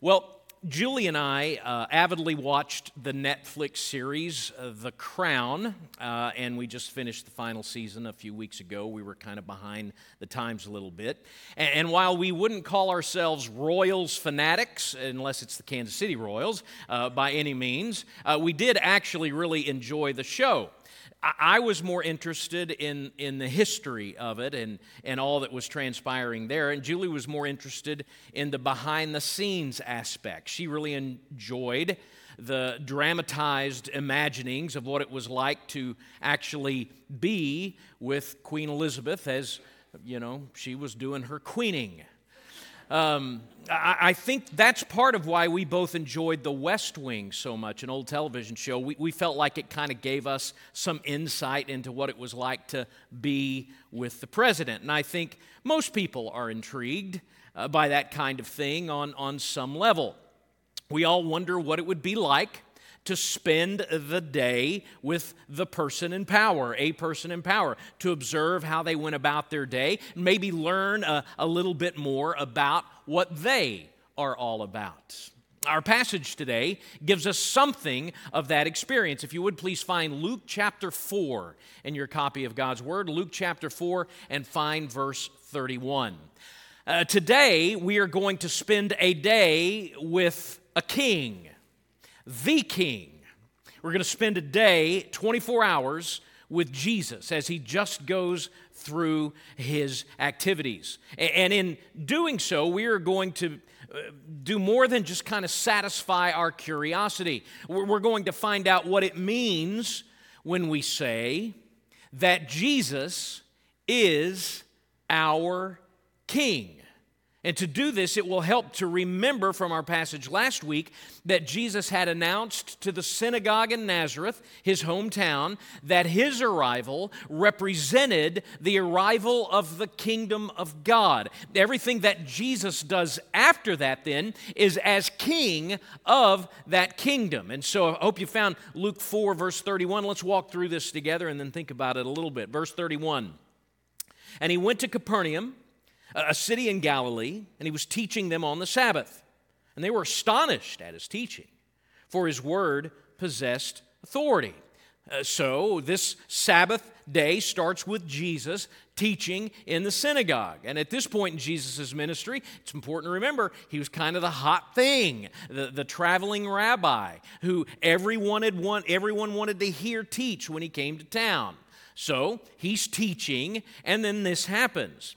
Well, Julie and I uh, avidly watched the Netflix series uh, The Crown, uh, and we just finished the final season a few weeks ago. We were kind of behind the times a little bit. And, and while we wouldn't call ourselves Royals fanatics, unless it's the Kansas City Royals uh, by any means, uh, we did actually really enjoy the show. I was more interested in, in the history of it and, and all that was transpiring there. And Julie was more interested in the behind the scenes aspect. She really enjoyed the dramatized imaginings of what it was like to actually be with Queen Elizabeth as, you know, she was doing her queening. Um, I, think that's part of why we both enjoyed The West Wing so much, an old television show. We, we felt like it kind of gave us some insight into what it was like to be with the president. And I think most people are intrigued uh, by that kind of thing on, on some level. We all wonder what it would be like to spend the day with the person in power, a person in power, to observe how they went about their day, maybe learn a, a little bit more about what they are all about. Our passage today gives us something of that experience. If you would please find Luke chapter 4 in your copy of God's Word, Luke chapter 4, and find verse 31. Uh, today, we are going to spend a day with a king the King. We're going to spend a day, 24 hours, with Jesus as he just goes through his activities. And in doing so, we are going to uh, do more than just kind of satisfy our curiosity. We're going to find out what it means when we say that Jesus is our King. And to do this, it will help to remember from our passage last week that Jesus had announced to the synagogue in Nazareth, his hometown, that his arrival represented the arrival of the kingdom of God. Everything that Jesus does after that, then, is as king of that kingdom. And so I hope you found Luke 4, verse 31. Let's walk through this together and then think about it a little bit. Verse 31. And he went to Capernaum a city in Galilee, and he was teaching them on the Sabbath. And they were astonished at his teaching, for his word possessed authority. Uh, so, this Sabbath day starts with Jesus teaching in the synagogue. And at this point in Jesus' ministry, it's important to remember he was kind of the hot thing, the, the traveling rabbi who everyone, had want, everyone wanted to hear teach when he came to town. So, he's teaching, and then this happens.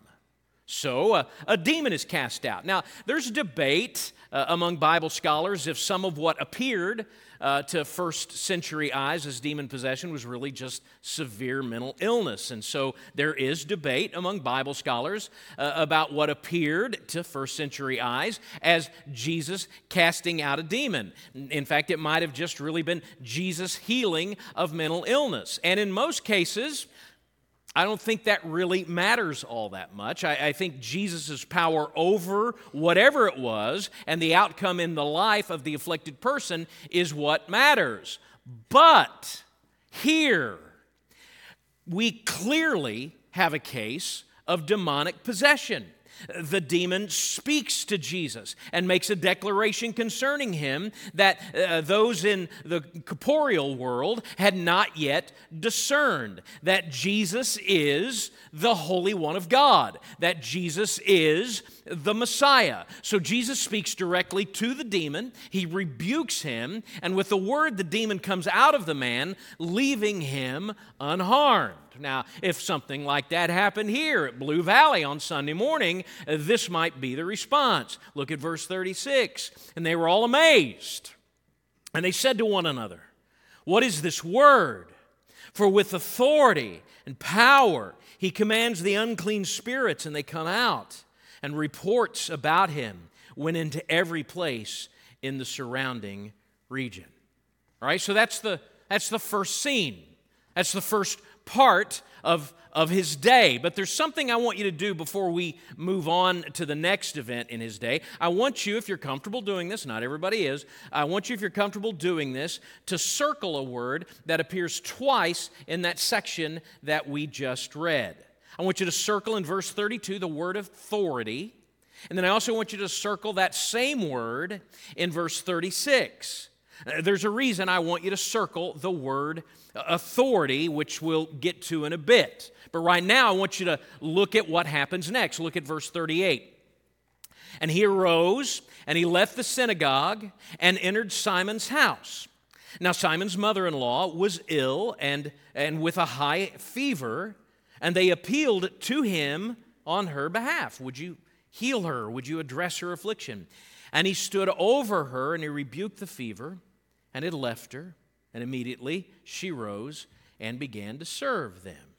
So uh, a demon is cast out. Now, there's debate uh, among Bible scholars if some of what appeared uh, to first century eyes as demon possession was really just severe mental illness. And so there is debate among Bible scholars uh, about what appeared to first century eyes as Jesus casting out a demon. In fact, it might have just really been Jesus healing of mental illness. And in most cases, I don't think that really matters all that much. I, I think Jesus' power over whatever it was and the outcome in the life of the afflicted person is what matters. But here, we clearly have a case of demonic possession the demon speaks to Jesus and makes a declaration concerning him that uh, those in the corporeal world had not yet discerned that Jesus is the Holy One of God, that Jesus is the Messiah. So Jesus speaks directly to the demon, he rebukes him, and with the word, the demon comes out of the man, leaving him unharmed. Now, if something like that happened here at Blue Valley on Sunday morning, uh, this might be the response. Look at verse 36. And they were all amazed. And they said to one another, What is this word? For with authority and power he commands the unclean spirits, and they come out and reports about him went into every place in the surrounding region. All right, so that's the, that's the first scene. That's the first part of, of his day. But there's something I want you to do before we move on to the next event in his day. I want you, if you're comfortable doing this, not everybody is, I want you, if you're comfortable doing this, to circle a word that appears twice in that section that we just read. I want you to circle in verse 32 the word authority. And then I also want you to circle that same word in verse 36. There's a reason I want you to circle the word authority, which we'll get to in a bit. But right now, I want you to look at what happens next. Look at verse 38. And he arose and he left the synagogue and entered Simon's house. Now, Simon's mother in law was ill and, and with a high fever, and they appealed to him on her behalf. Would you heal her? Would you address her affliction? And he stood over her and he rebuked the fever, and it left her. And immediately she rose and began to serve them.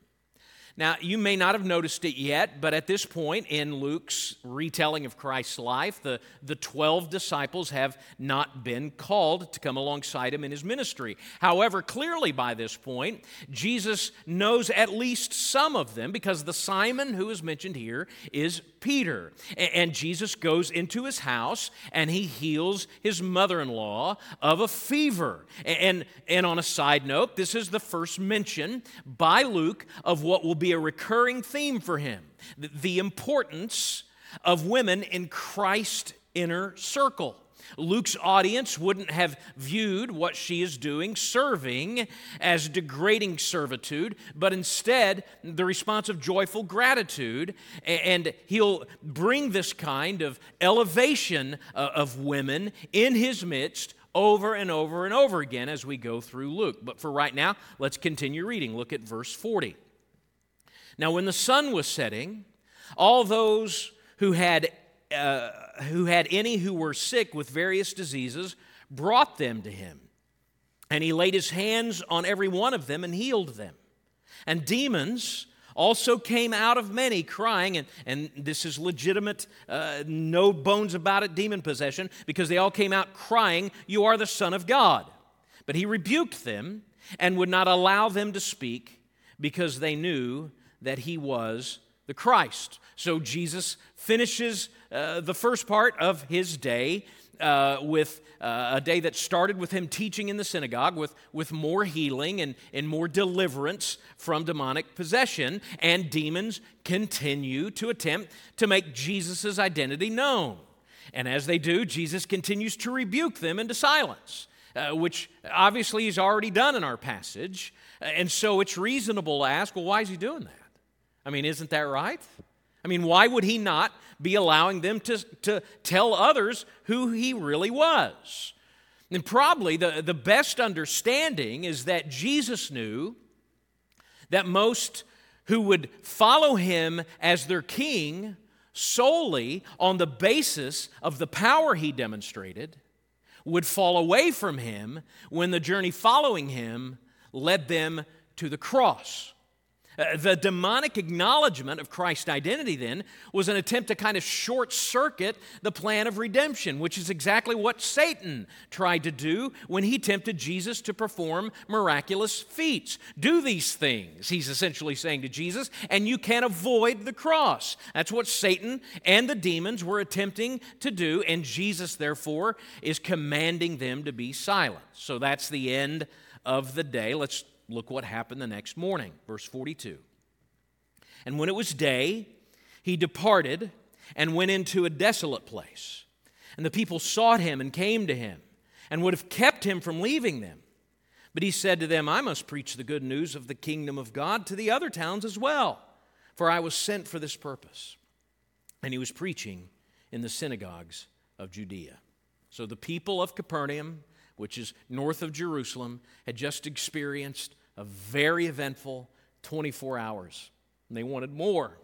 Now, you may not have noticed it yet, but at this point in Luke's retelling of Christ's life, the, the 12 disciples have not been called to come alongside him in his ministry. However, clearly by this point, Jesus knows at least some of them because the Simon who is mentioned here is Peter. And Jesus goes into his house and he heals his mother in law of a fever. And, and on a side note, this is the first mention by Luke of what will be a recurring theme for him the importance of women in Christ's inner circle. Luke's audience wouldn't have viewed what she is doing, serving, as degrading servitude, but instead the response of joyful gratitude. And he'll bring this kind of elevation uh, of women in his midst over and over and over again as we go through Luke. But for right now, let's continue reading. Look at verse 40. Now, when the sun was setting, all those who had uh, who had any who were sick with various diseases brought them to him. And he laid his hands on every one of them and healed them. And demons also came out of many, crying, and, and this is legitimate, uh, no bones about it, demon possession, because they all came out crying, You are the Son of God. But he rebuked them and would not allow them to speak because they knew that he was the Christ. So Jesus finishes uh, the first part of his day uh, with uh, a day that started with him teaching in the synagogue, with, with more healing and, and more deliverance from demonic possession. And demons continue to attempt to make Jesus' identity known. And as they do, Jesus continues to rebuke them into silence. Uh, which obviously he's already done in our passage. And so it's reasonable to ask, well, why is he doing that? I mean, isn't that right? I mean, why would he not be allowing them to, to tell others who he really was? And probably the, the best understanding is that Jesus knew that most who would follow him as their king solely on the basis of the power he demonstrated would fall away from him when the journey following him led them to the cross. Uh, the demonic acknowledgement of Christ's identity then was an attempt to kind of short circuit the plan of redemption, which is exactly what Satan tried to do when he tempted Jesus to perform miraculous feats. Do these things, he's essentially saying to Jesus, and you can avoid the cross. That's what Satan and the demons were attempting to do, and Jesus, therefore, is commanding them to be silent. So that's the end of the day. Let's look what happened the next morning. Verse 42. And when it was day, he departed and went into a desolate place. And the people sought him and came to him and would have kept him from leaving them. But he said to them, I must preach the good news of the kingdom of God to the other towns as well, for I was sent for this purpose. And he was preaching in the synagogues of Judea. So the people of Capernaum, which is north of Jerusalem, had just experienced a very eventful 24 hours. And they wanted more.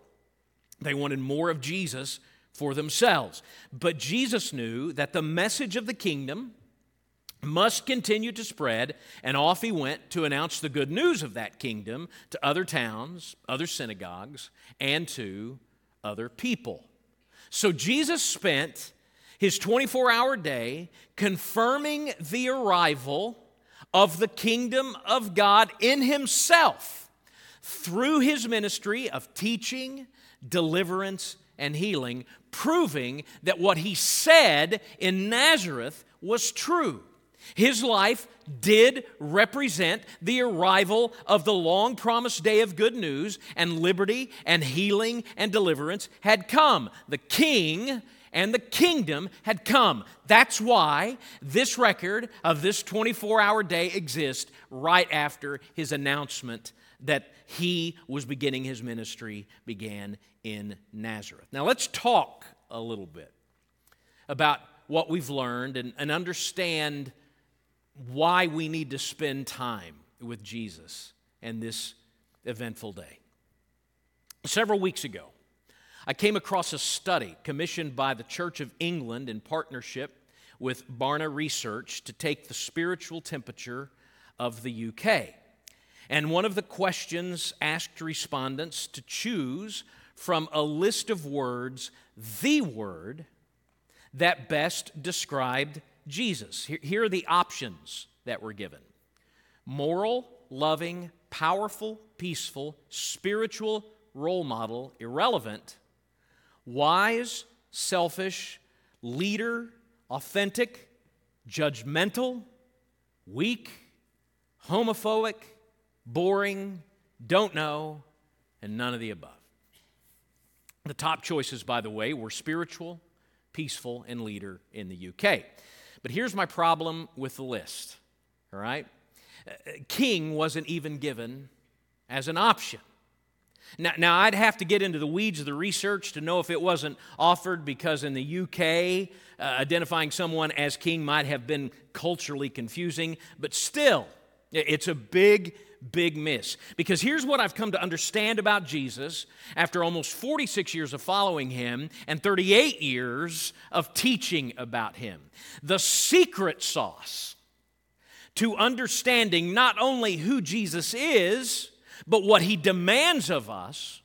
They wanted more of Jesus for themselves. But Jesus knew that the message of the kingdom must continue to spread, and off he went to announce the good news of that kingdom to other towns, other synagogues, and to other people. So Jesus spent his 24 hour day confirming the arrival of the kingdom of God in himself through his ministry of teaching, deliverance, and healing, proving that what he said in Nazareth was true. His life did represent the arrival of the long promised day of good news, and liberty and healing and deliverance had come. The king and the kingdom had come. That's why this record of this 24 hour day exists right after his announcement that he was beginning his ministry began in Nazareth. Now, let's talk a little bit about what we've learned and, and understand why we need to spend time with Jesus and this eventful day. Several weeks ago, I came across a study commissioned by the Church of England in partnership with Barna Research to take the spiritual temperature of the UK. And one of the questions asked respondents to choose from a list of words the word that best described Jesus. Here are the options that were given moral, loving, powerful, peaceful, spiritual, role model, irrelevant, wise, selfish, leader, authentic, judgmental, weak, homophobic, boring, don't know, and none of the above. The top choices, by the way, were spiritual, peaceful, and leader in the UK. But here's my problem with the list, all right? Uh, king wasn't even given as an option. Now, now, I'd have to get into the weeds of the research to know if it wasn't offered because in the UK, uh, identifying someone as king might have been culturally confusing, but still, it's a big, big miss. Because here's what I've come to understand about Jesus after almost 46 years of following him and 38 years of teaching about him. The secret sauce to understanding not only who Jesus is, but what he demands of us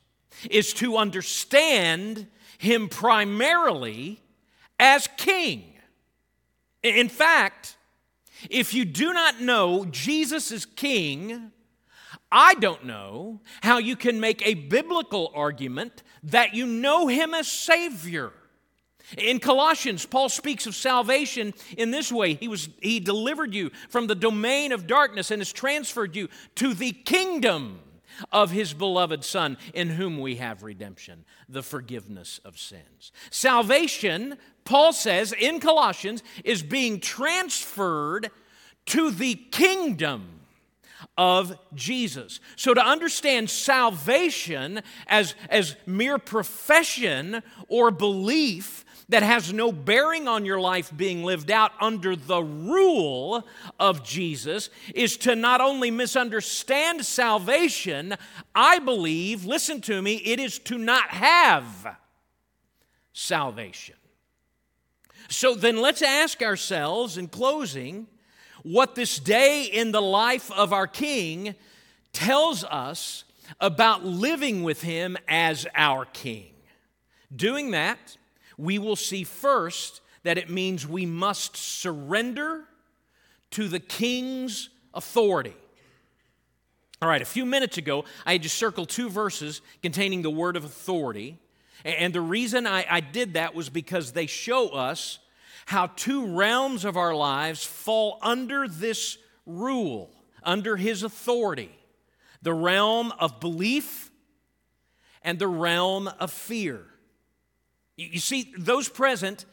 is to understand him primarily as king. In fact, if you do not know Jesus is king, I don't know how you can make a biblical argument that you know him as Savior. In Colossians, Paul speaks of salvation in this way he, was, he delivered you from the domain of darkness and has transferred you to the kingdom of his beloved Son, in whom we have redemption, the forgiveness of sins. Salvation, Paul says in Colossians, is being transferred to the kingdom of Jesus. So, to understand salvation as, as mere profession or belief that has no bearing on your life being lived out under the rule of Jesus is to not only misunderstand salvation, I believe, listen to me, it is to not have salvation. So then let's ask ourselves in closing what this day in the life of our King tells us about living with Him as our King. Doing that, we will see first that it means we must surrender to the King's authority. All right, a few minutes ago, I had just circled two verses containing the word of authority. And the reason I, I did that was because they show us how two realms of our lives fall under this rule, under his authority the realm of belief and the realm of fear. You see, those present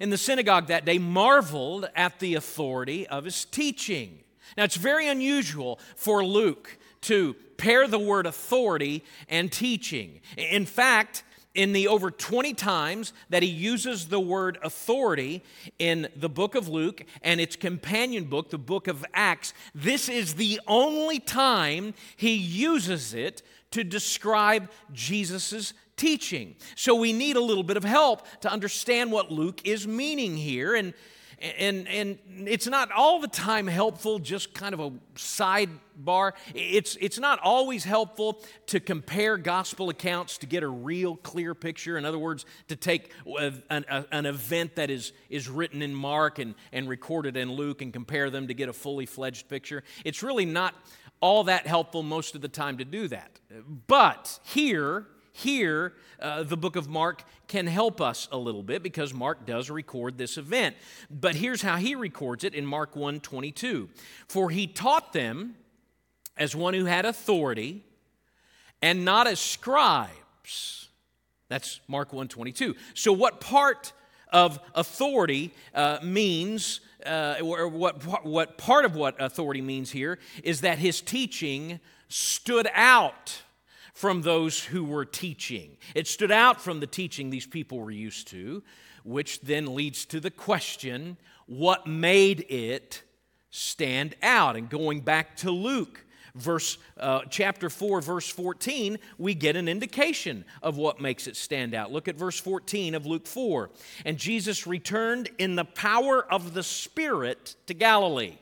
in the synagogue that day marveled at the authority of his teaching. Now, it's very unusual for Luke to pair the word authority and teaching. In fact, in the over 20 times that he uses the word authority in the book of Luke and its companion book, the book of Acts, this is the only time he uses it to describe Jesus' teaching. So we need a little bit of help to understand what Luke is meaning here. And And, and it's not all the time helpful, just kind of a sidebar. It's, it's not always helpful to compare gospel accounts to get a real clear picture. In other words, to take an, an event that is, is written in Mark and, and recorded in Luke and compare them to get a fully fledged picture. It's really not all that helpful most of the time to do that. But here, here, uh, the book of Mark can help us a little bit because Mark does record this event. But here's how he records it in Mark 1 22. For he taught them as one who had authority and not as scribes. That's Mark 1 22. So, what part of authority uh, means, uh, or what, what part of what authority means here, is that his teaching stood out from those who were teaching. It stood out from the teaching these people were used to, which then leads to the question what made it stand out? And going back to Luke, verse uh, chapter 4 verse 14 we get an indication of what makes it stand out look at verse 14 of luke 4 and jesus returned in the power of the spirit to galilee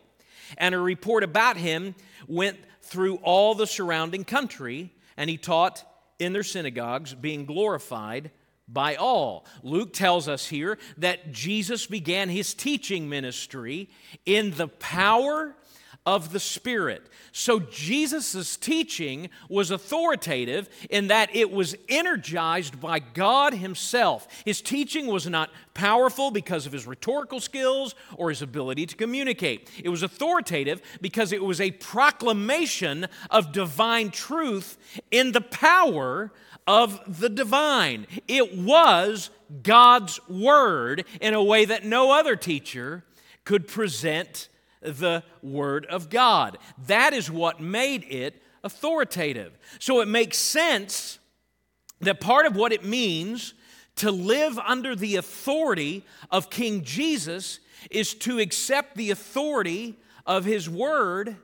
and a report about him went through all the surrounding country and he taught in their synagogues, being glorified by all. Luke tells us here that Jesus began his teaching ministry in the power of the Spirit. So Jesus' teaching was authoritative in that it was energized by God Himself. His teaching was not powerful because of his rhetorical skills or his ability to communicate. It was authoritative because it was a proclamation of divine truth in the power of the divine. It was God's Word in a way that no other teacher could present the Word of God. That is what made it authoritative. So it makes sense that part of what it means to live under the authority of King Jesus is to accept the authority of His Word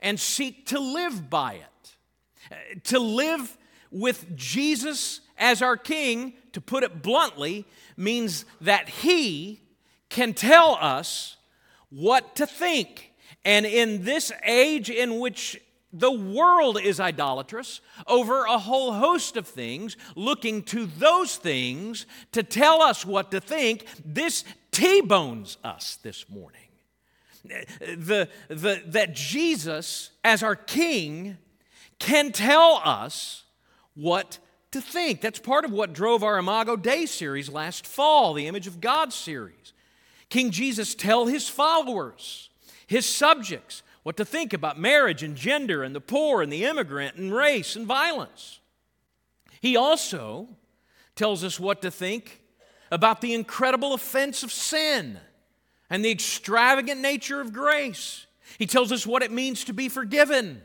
and seek to live by it. To live with Jesus as our King, to put it bluntly, means that He can tell us what to think. And in this age in which the world is idolatrous over a whole host of things, looking to those things to tell us what to think, this T bones us this morning. The, the, that Jesus, as our King, can tell us what to think. That's part of what drove our Imago Dei series last fall, the Image of God series. King Jesus tell his followers, his subjects, what to think about marriage and gender and the poor and the immigrant and race and violence. He also tells us what to think about the incredible offense of sin and the extravagant nature of grace. He tells us what it means to be forgiven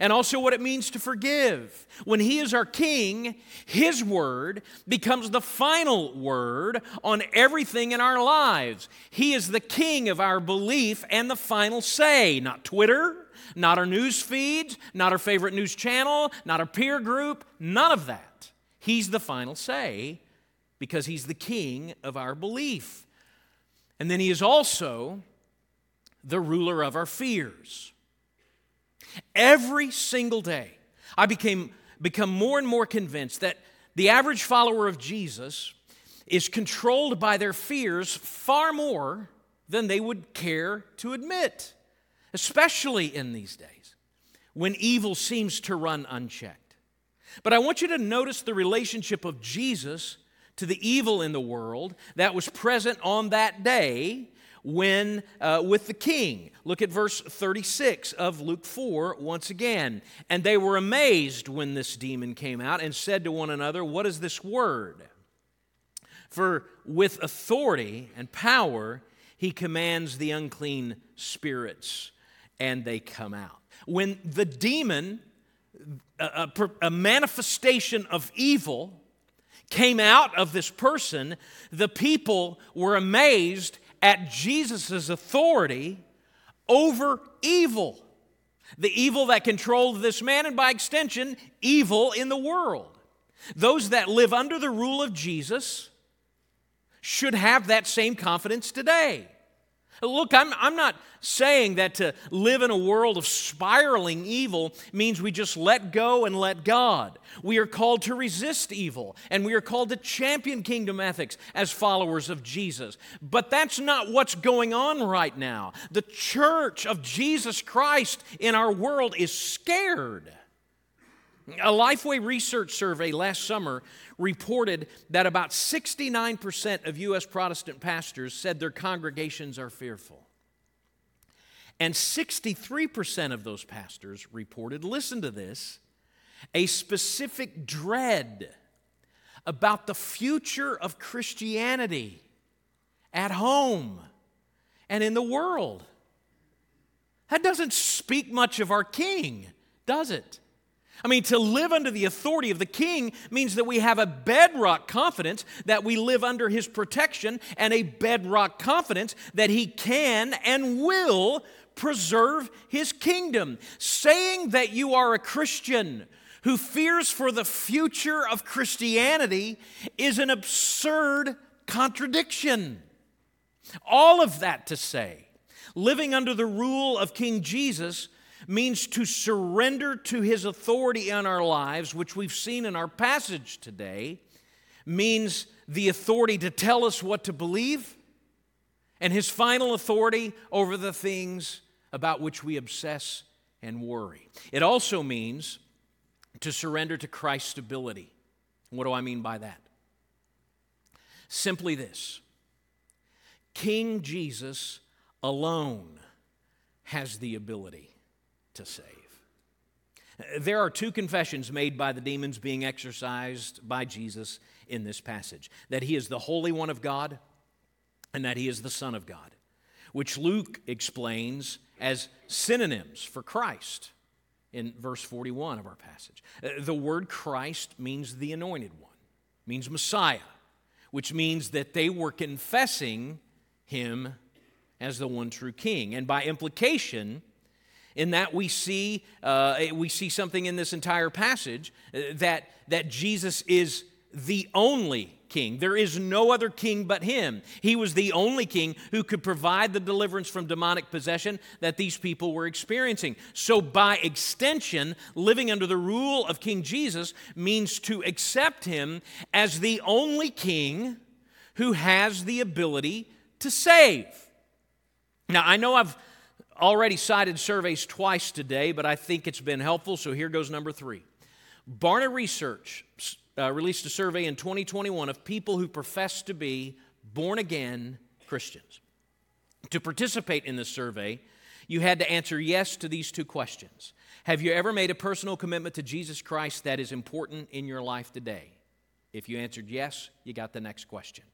and also what it means to forgive. When He is our King, His word becomes the final word on everything in our lives. He is the King of our belief and the final say, not Twitter. Not our news feeds, not our favorite news channel, not our peer group, none of that. He's the final say because he's the king of our belief. And then he is also the ruler of our fears. Every single day, I became become more and more convinced that the average follower of Jesus is controlled by their fears far more than they would care to admit, especially in these days when evil seems to run unchecked. But I want you to notice the relationship of Jesus to the evil in the world that was present on that day when uh, with the king. Look at verse 36 of Luke 4 once again. And they were amazed when this demon came out and said to one another, What is this word? For with authority and power he commands the unclean spirits, and they come out. When the demon, a, a, a manifestation of evil, came out of this person, the people were amazed at Jesus' authority over evil. The evil that controlled this man, and by extension, evil in the world. Those that live under the rule of Jesus should have that same confidence today. Look, I'm, I'm not saying that to live in a world of spiraling evil means we just let go and let God. We are called to resist evil, and we are called to champion kingdom ethics as followers of Jesus. But that's not what's going on right now. The church of Jesus Christ in our world is scared. A Lifeway research survey last summer reported that about 69% of U.S. Protestant pastors said their congregations are fearful. And 63% of those pastors reported, listen to this, a specific dread about the future of Christianity at home and in the world. That doesn't speak much of our King, does it? I mean, to live under the authority of the king means that we have a bedrock confidence that we live under his protection and a bedrock confidence that he can and will preserve his kingdom. Saying that you are a Christian who fears for the future of Christianity is an absurd contradiction. All of that to say, living under the rule of King Jesus means to surrender to his authority in our lives, which we've seen in our passage today, means the authority to tell us what to believe, and his final authority over the things about which we obsess and worry. It also means to surrender to Christ's ability. What do I mean by that? Simply this King Jesus alone has the ability to save. There are two confessions made by the demons being exorcised by Jesus in this passage that he is the Holy One of God and that he is the Son of God, which Luke explains as synonyms for Christ in verse 41 of our passage. Uh, the word Christ means the anointed one, means Messiah, which means that they were confessing him as the one true king. And by implication, in that we see, uh, we see something in this entire passage uh, that, that Jesus is the only king. There is no other king but him. He was the only king who could provide the deliverance from demonic possession that these people were experiencing. So, by extension, living under the rule of King Jesus means to accept him as the only king who has the ability to save. Now, I know I've already cited surveys twice today, but I think it's been helpful, so here goes number three. Barna Research uh, released a survey in 2021 of people who profess to be born again Christians. To participate in this survey, you had to answer yes to these two questions Have you ever made a personal commitment to Jesus Christ that is important in your life today? If you answered yes, you got the next question.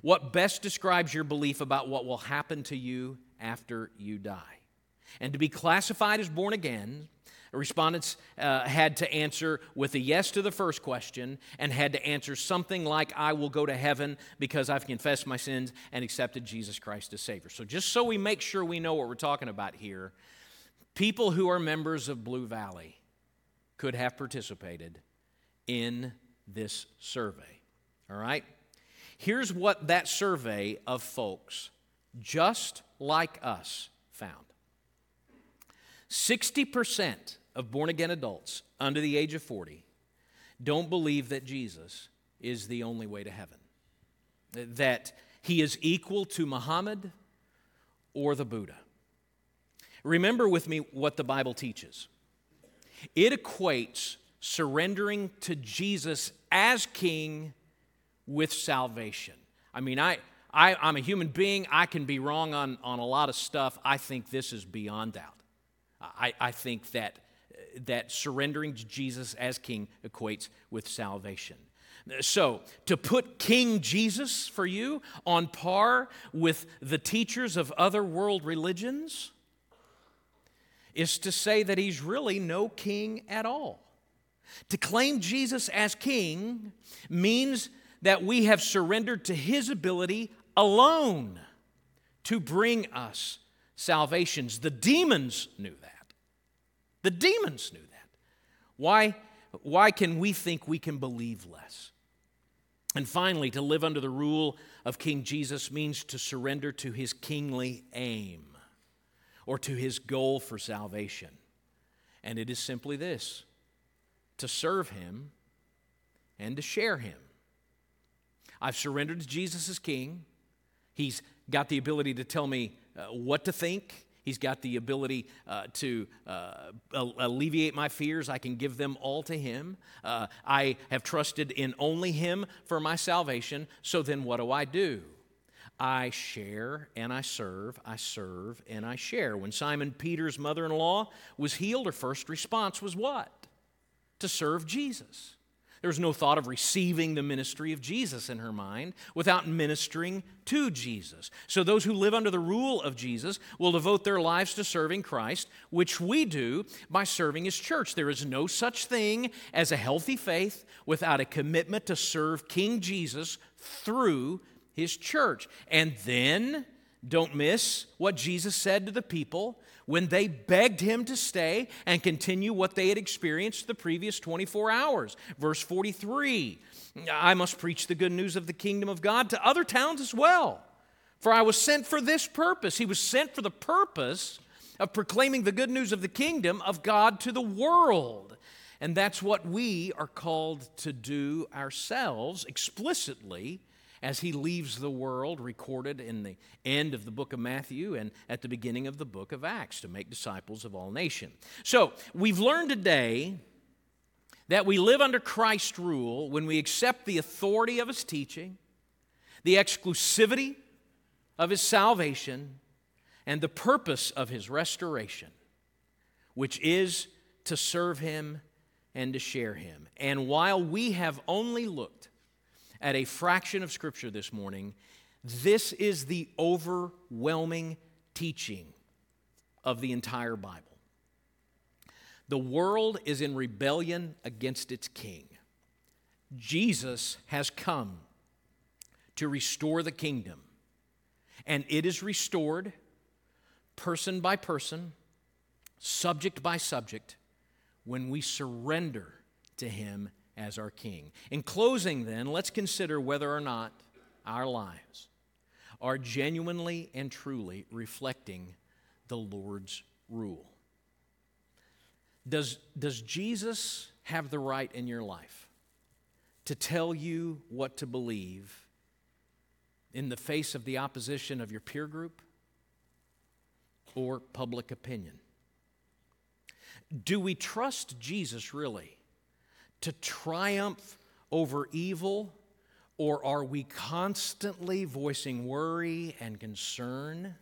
What best describes your belief about what will happen to you after you die. And to be classified as born again, respondents uh, had to answer with a yes to the first question and had to answer something like, I will go to heaven because I've confessed my sins and accepted Jesus Christ as Savior. So, just so we make sure we know what we're talking about here, people who are members of Blue Valley could have participated in this survey. All right? Here's what that survey of folks just like us found. 60% of born again adults under the age of 40 don't believe that Jesus is the only way to heaven, that he is equal to Muhammad or the Buddha. Remember with me what the Bible teaches it equates surrendering to Jesus as king with salvation. I mean, I, I, am a human being. I can be wrong on, on a lot of stuff. I think this is beyond doubt. I, I think that, that surrendering to Jesus as king equates with salvation. So, to put King Jesus for you on par with the teachers of other world religions is to say that he's really no king at all. To claim Jesus as king means that we have surrendered to his ability alone to bring us salvations. The demons knew that. The demons knew that. Why, why can we think we can believe less? And finally, to live under the rule of King Jesus means to surrender to his kingly aim or to his goal for salvation. And it is simply this to serve him and to share him. I've surrendered to Jesus as king. He's got the ability to tell me uh, what to think. He's got the ability uh, to uh, alleviate my fears. I can give them all to Him. Uh, I have trusted in only Him for my salvation. So then, what do I do? I share and I serve, I serve and I share. When Simon Peter's mother in law was healed, her first response was what? To serve Jesus. There was no thought of receiving the ministry of Jesus in her mind without ministering to Jesus. So, those who live under the rule of Jesus will devote their lives to serving Christ, which we do by serving His church. There is no such thing as a healthy faith without a commitment to serve King Jesus through His church. And then, don't miss what Jesus said to the people when they begged him to stay and continue what they had experienced the previous 24 hours. Verse 43 I must preach the good news of the kingdom of God to other towns as well. For I was sent for this purpose. He was sent for the purpose of proclaiming the good news of the kingdom of God to the world. And that's what we are called to do ourselves explicitly as he leaves the world, recorded in the end of the book of Matthew and at the beginning of the book of Acts, to make disciples of all nations. So, we've learned today that we live under Christ's rule when we accept the authority of his teaching, the exclusivity of his salvation, and the purpose of his restoration, which is to serve him and to share him. And while we have only looked at a fraction of Scripture this morning, this is the overwhelming teaching of the entire Bible. The world is in rebellion against its king. Jesus has come to restore the kingdom, and it is restored person by person, subject by subject, when we surrender to Him as our King. In closing, then, let's consider whether or not our lives are genuinely and truly reflecting the Lord's rule. Does, does Jesus have the right in your life to tell you what to believe in the face of the opposition of your peer group or public opinion? Do we trust Jesus really to triumph over evil? Or are we constantly voicing worry and concern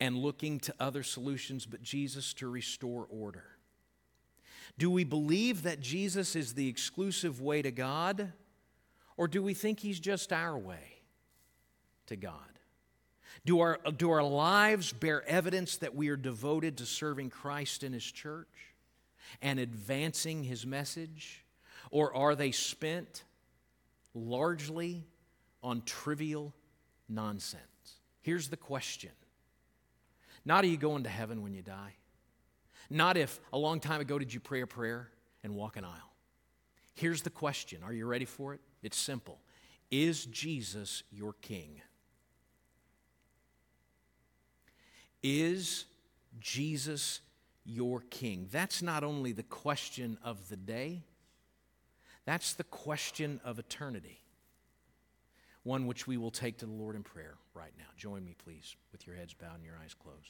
and looking to other solutions but Jesus to restore order? Do we believe that Jesus is the exclusive way to God? Or do we think he's just our way to God? Do our, do our lives bear evidence that we are devoted to serving Christ in his church and advancing his message? Or are they spent largely on trivial nonsense? Here's the question Not are you going to heaven when you die? Not if a long time ago did you pray a prayer and walk an aisle. Here's the question Are you ready for it? It's simple Is Jesus your king? Is Jesus your king? That's not only the question of the day, that's the question of eternity, one which we will take to the Lord in prayer right now. Join me, please, with your heads bowed and your eyes closed.